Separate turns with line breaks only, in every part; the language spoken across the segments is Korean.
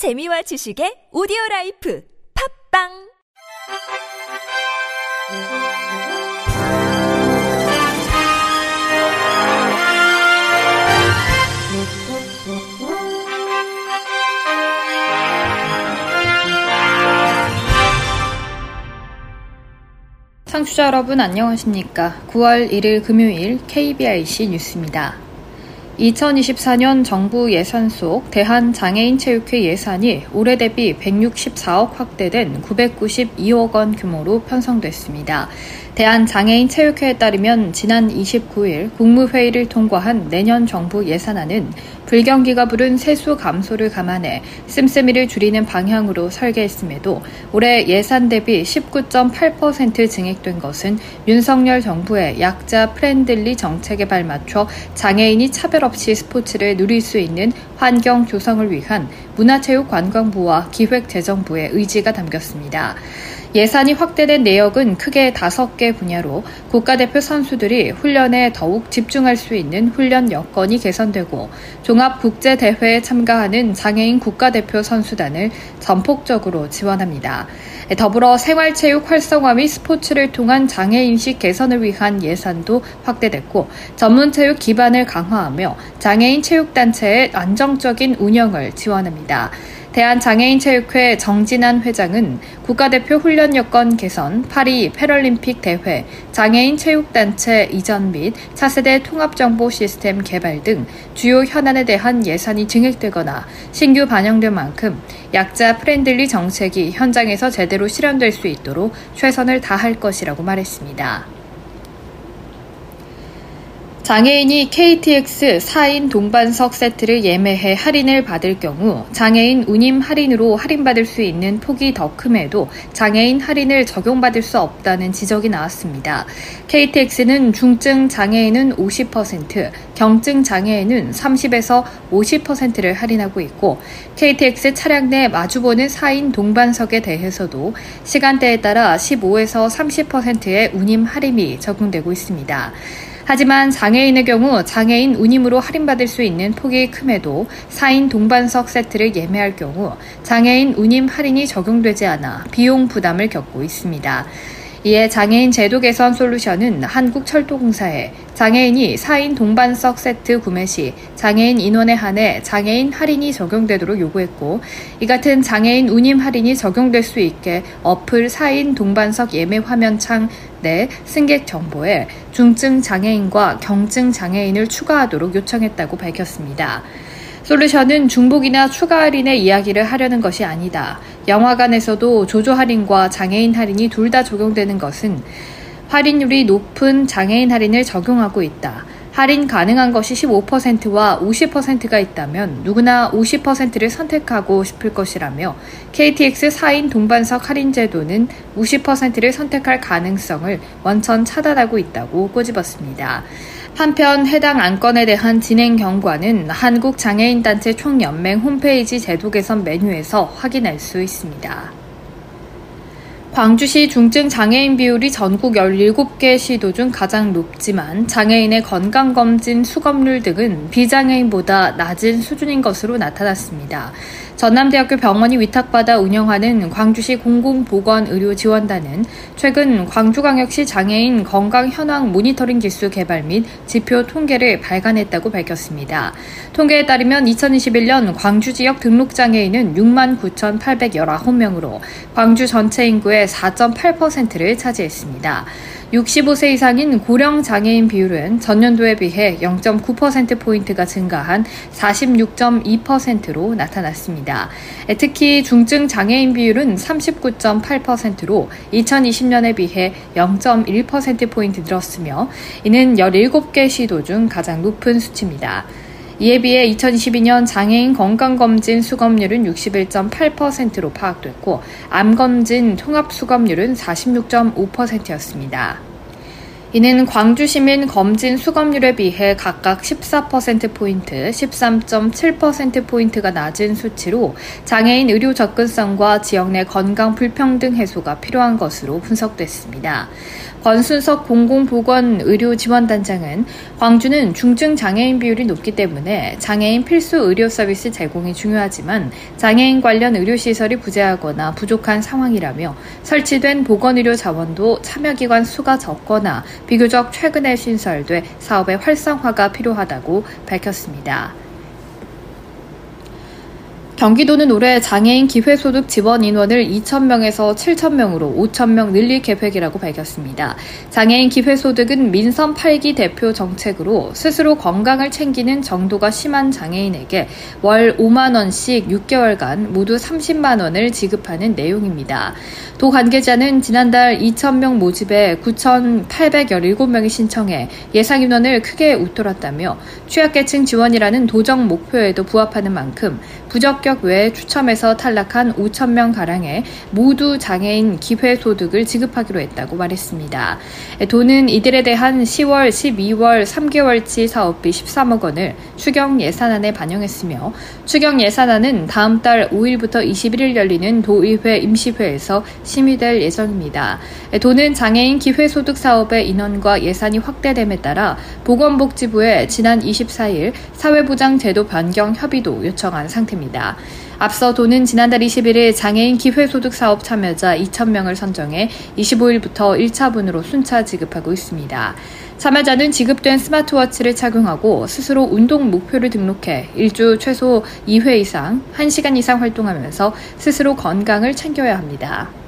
재미와 지식의 오디오 라이프 팝빵
청취자 여러분 안녕하십니까? 9월 1일 금요일 KBIC 뉴스입니다. 2024년 정부 예산 속 대한장애인체육회 예산이 올해 대비 164억 확대된 992억 원 규모로 편성됐습니다. 대한장애인체육회에 따르면 지난 29일 국무회의를 통과한 내년 정부 예산안은 불경기가 부른 세수 감소를 감안해 씀씀이를 줄이는 방향으로 설계했음에도 올해 예산 대비 19.8% 증액된 것은 윤석열 정부의 약자 friendly 정책에 발맞춰 장애인이 차별 없이 스포츠를 누릴 수 있는 환경 조성을 위한 문화체육관광부와 기획재정부의 의지가 담겼습니다. 예산이 확대된 내역은 크게 다섯 개 분야로 국가대표 선수들이 훈련에 더욱 집중할 수 있는 훈련 여건이 개선되고 종합국제대회에 참가하는 장애인 국가대표 선수단을 전폭적으로 지원합니다. 더불어 생활체육 활성화 및 스포츠를 통한 장애인식 개선을 위한 예산도 확대됐고 전문체육 기반을 강화하며 장애인 체육단체의 안정적인 운영을 지원합니다. 대한장애인체육회 정진환 회장은 국가대표 훈련 여건 개선, 파리 패럴림픽 대회, 장애인 체육단체 이전 및 차세대 통합정보 시스템 개발 등 주요 현안에 대한 예산이 증액되거나 신규 반영된 만큼 약자 friendly 정책이 현장에서 제대로 실현될 수 있도록 최선을 다할 것이라고 말했습니다. 장애인이 KTX 4인 동반석 세트를 예매해 할인을 받을 경우 장애인 운임 할인으로 할인받을 수 있는 폭이 더 큼에도 장애인 할인을 적용받을 수 없다는 지적이 나왔습니다. KTX는 중증 장애인은 50%, 경증 장애인은 30에서 50%를 할인하고 있고 KTX 차량 내 마주보는 4인 동반석에 대해서도 시간대에 따라 15에서 30%의 운임 할인이 적용되고 있습니다. 하지만 장애인의 경우 장애인 운임으로 할인받을 수 있는 폭이 큼에도 4인 동반석 세트를 예매할 경우 장애인 운임 할인이 적용되지 않아 비용 부담을 겪고 있습니다. 이에 장애인 제도 개선 솔루션은 한국철도공사에 장애인이 4인 동반석 세트 구매 시 장애인 인원에 한해 장애인 할인이 적용되도록 요구했고 이 같은 장애인 운임 할인이 적용될 수 있게 어플 4인 동반석 예매 화면창 내 승객 정보에 중증 장애인과 경증 장애인을 추가하도록 요청했다고 밝혔습니다. 솔루션은 중복이나 추가 할인의 이야기를 하려는 것이 아니다. 영화관에서도 조조 할인과 장애인 할인이 둘 다 적용되는 것은 할인율이 높은 장애인 할인을 적용하고 있다. 할인 가능한 것이 15%와 50%가 있다면 누구나 50%를 선택하고 싶을 것이라며 KTX 4인 동반석 할인 제도는 50%를 선택할 가능성을 원천 차단하고 있다고 꼬집었습니다. 한편 해당 안건에 대한 진행 경과는 한국장애인단체 총연맹 홈페이지 제도 개선 메뉴에서 확인할 수 있습니다. 광주시 중증 장애인 비율이 전국 17개 시도 중 가장 높지만 장애인의 건강검진 수검률 등은 비장애인보다 낮은 수준인 것으로 나타났습니다. 전남대학교 병원이 위탁받아 운영하는 광주시 공공보건의료지원단은 최근 광주광역시 장애인 건강 현황 모니터링 지수 개발 및 지표 통계를 발간했다고 밝혔습니다. 통계에 따르면 2021년 광주 지역 등록 장애인은 6만 9,819명으로 광주 전체 인구의 4.8%를 차지했습니다. 65세 이상인 고령 장애인 비율은 전년도에 비해 0.9%포인트가 증가한 46.2%로 나타났습니다. 특히 중증 장애인 비율은 39.8%로 2020년에 비해 0.1%포인트 늘었으며 이는 17개 시도 중 가장 높은 수치입니다. 이에 비해 2022년 장애인 건강검진 수검률은 61.8%로 파악됐고 암검진 통합 수검률은 46.5%였습니다. 이는 광주시민 검진 수검률에 비해 각각 14%포인트, 13.7%포인트가 낮은 수치로 장애인 의료 접근성과 지역 내 건강 불평등 해소가 필요한 것으로 분석됐습니다. 권순석 공공보건의료지원단장은 광주는 중증 장애인 비율이 높기 때문에 장애인 필수 의료 서비스 제공이 중요하지만 장애인 관련 의료시설이 부재하거나 부족한 상황이라며 설치된 보건의료 자원도 참여기관 수가 적거나 비교적 최근에 신설돼 사업의 활성화가 필요하다고 밝혔습니다. 경기도는 올해 장애인 기회소득 지원 인원을 2,000명에서 7,000명으로 5,000명 늘릴 계획이라고 밝혔습니다. 장애인 기회소득은 민선 8기 대표 정책으로 스스로 건강을 챙기는 정도가 심한 장애인에게 월 5만원씩 6개월간 모두 30만원을 지급하는 내용입니다. 도 관계자는 지난달 2,000명 모집에 9,817명이 신청해 예상 인원을 크게 웃돌았다며 취약계층 지원이라는 도정 목표에도 부합하는 만큼 부적격 외에 추첨에서 탈락한 5천명 가량에 모두 장애인 기회소득을 지급하기로 했다고 말했습니다. 도는 이들에 대한 10월, 12월 3개월치 사업비 13억 원을 추경 예산안에 반영했으며 추경 예산안은 다음 달 5일부터 21일 열리는 도의회 임시회에서 심의될 예정입니다. 도는 장애인 기회소득 사업의 인원과 예산이 확대됨에 따라 보건복지부에 지난 24일 사회보장 제도 변경 협의도 요청한 상태입니다. 앞서 도는 지난달 21일 장애인 기회소득 사업 참여자 2,000명을 선정해 25일부터 1차분으로 순차 지급하고 있습니다. 참여자는 지급된 스마트워치를 착용하고 스스로 운동 목표를 등록해 일주 최소 2회 이상, 1시간 이상 활동하면서 스스로 건강을 챙겨야 합니다.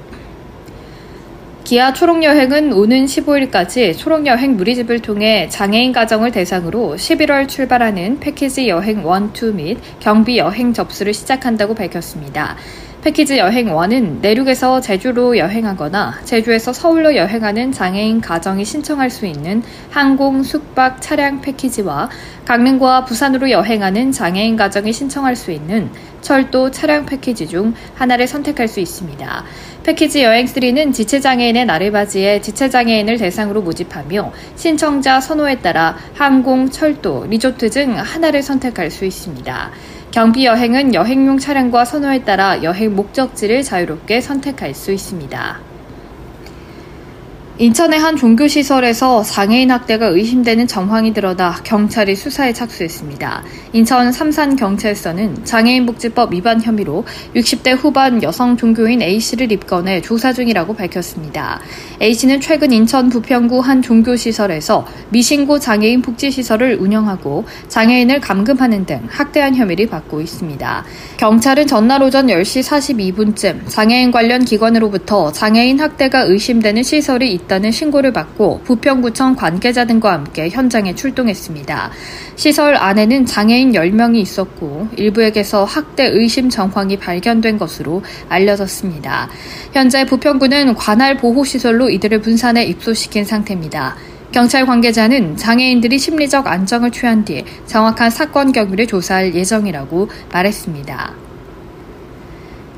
기아 초록여행은 오는 15일까지 초록여행 무리집을 통해 장애인 가정을 대상으로 11월 출발하는 패키지 여행 1, 2 및 경비 여행 접수를 시작한다고 밝혔습니다. 패키지 여행 1은 내륙에서 제주로 여행하거나 제주에서 서울로 여행하는 장애인 가정이 신청할 수 있는 항공, 숙박, 차량 패키지와 강릉과 부산으로 여행하는 장애인 가정이 신청할 수 있는 철도 차량 패키지 중 하나를 선택할 수 있습니다. 패키지 여행 3는 지체장애인의 나래바지에 지체장애인을 대상으로 모집하며 신청자 선호에 따라 항공, 철도, 리조트 등 하나를 선택할 수 있습니다. 경비 여행은 여행용 차량과 선호에 따라 여행 목적지를 자유롭게 선택할 수 있습니다. 인천의 한 종교시설에서 장애인 학대가 의심되는 정황이 드러나 경찰이 수사에 착수했습니다. 인천 삼산경찰서는 장애인복지법 위반 혐의로 60대 후반 여성 종교인 A씨를 입건해 조사 중이라고 밝혔습니다. A씨는 최근 인천 부평구 한 종교시설에서 미신고 장애인 복지시설을 운영하고 장애인을 감금하는 등 학대한 혐의를 받고 있습니다. 경찰은 전날 오전 10시 42분쯤 장애인 관련 기관으로부터 장애인 학대가 의심되는 시설이 있다는 신고를 받고 부평구청 관계자 등과 함께 현장에 출동했습니다. 시설 안에는 장애인 10명이 있었고 일부에게서 학대 의심 정황이 발견된 것으로 알려졌습니다. 현재 부평구는 관할 보호시설로 이들을 분산해 입소시킨 상태입니다. 경찰 관계자는 장애인들이 심리적 안정을 취한 뒤 정확한 사건 경위를 조사할 예정이라고 말했습니다.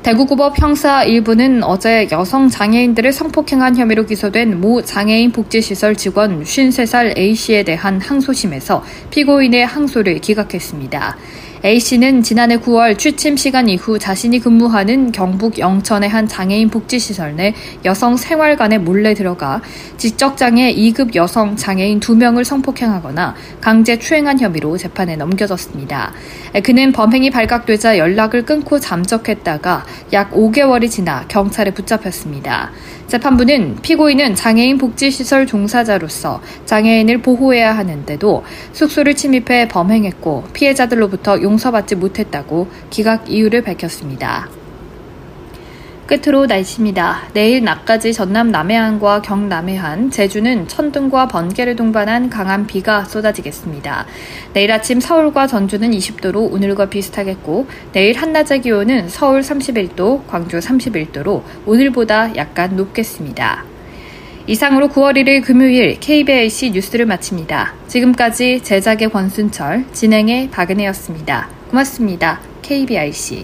대구고법 형사 1부는 어제 여성 장애인들을 성폭행한 혐의로 기소된 모 장애인 복지시설 직원 53살 A씨에 대한 항소심에서 피고인의 항소를 기각했습니다. A씨는 지난해 9월 취침 시간 이후 자신이 근무하는 경북 영천의 한 장애인 복지시설 내 여성 생활관에 몰래 들어가 지적장애 2급 여성 장애인 2명을 성폭행하거나 강제 추행한 혐의로 재판에 넘겨졌습니다. 그는 범행이 발각되자 연락을 끊고 잠적했다가 약 5개월이 지나 경찰에 붙잡혔습니다. 재판부는 피고인은 장애인 복지시설 종사자로서 장애인을 보호해야 하는데도 숙소를 침입해 범행했고 피해자들로부터 용서받지 못했다고 기각 이유를 밝혔습니다. 끝으로 날씨입니다. 내일 낮까지 전남 남해안과 경 남해안, 제주는 천둥과 번개를 동반한 강한 비가 쏟아지겠습니다. 내일 아침 서울과 전주는 20도로 오늘과 비슷하겠고, 내일 한낮의 기온은 서울 31도, 광주 31도로 오늘보다 약간 높겠습니다. 이상으로 9월 1일 금요일 KBIC 뉴스를 마칩니다. 지금까지 제작의 권순철, 진행의 박은혜였습니다. 고맙습니다. KBIC.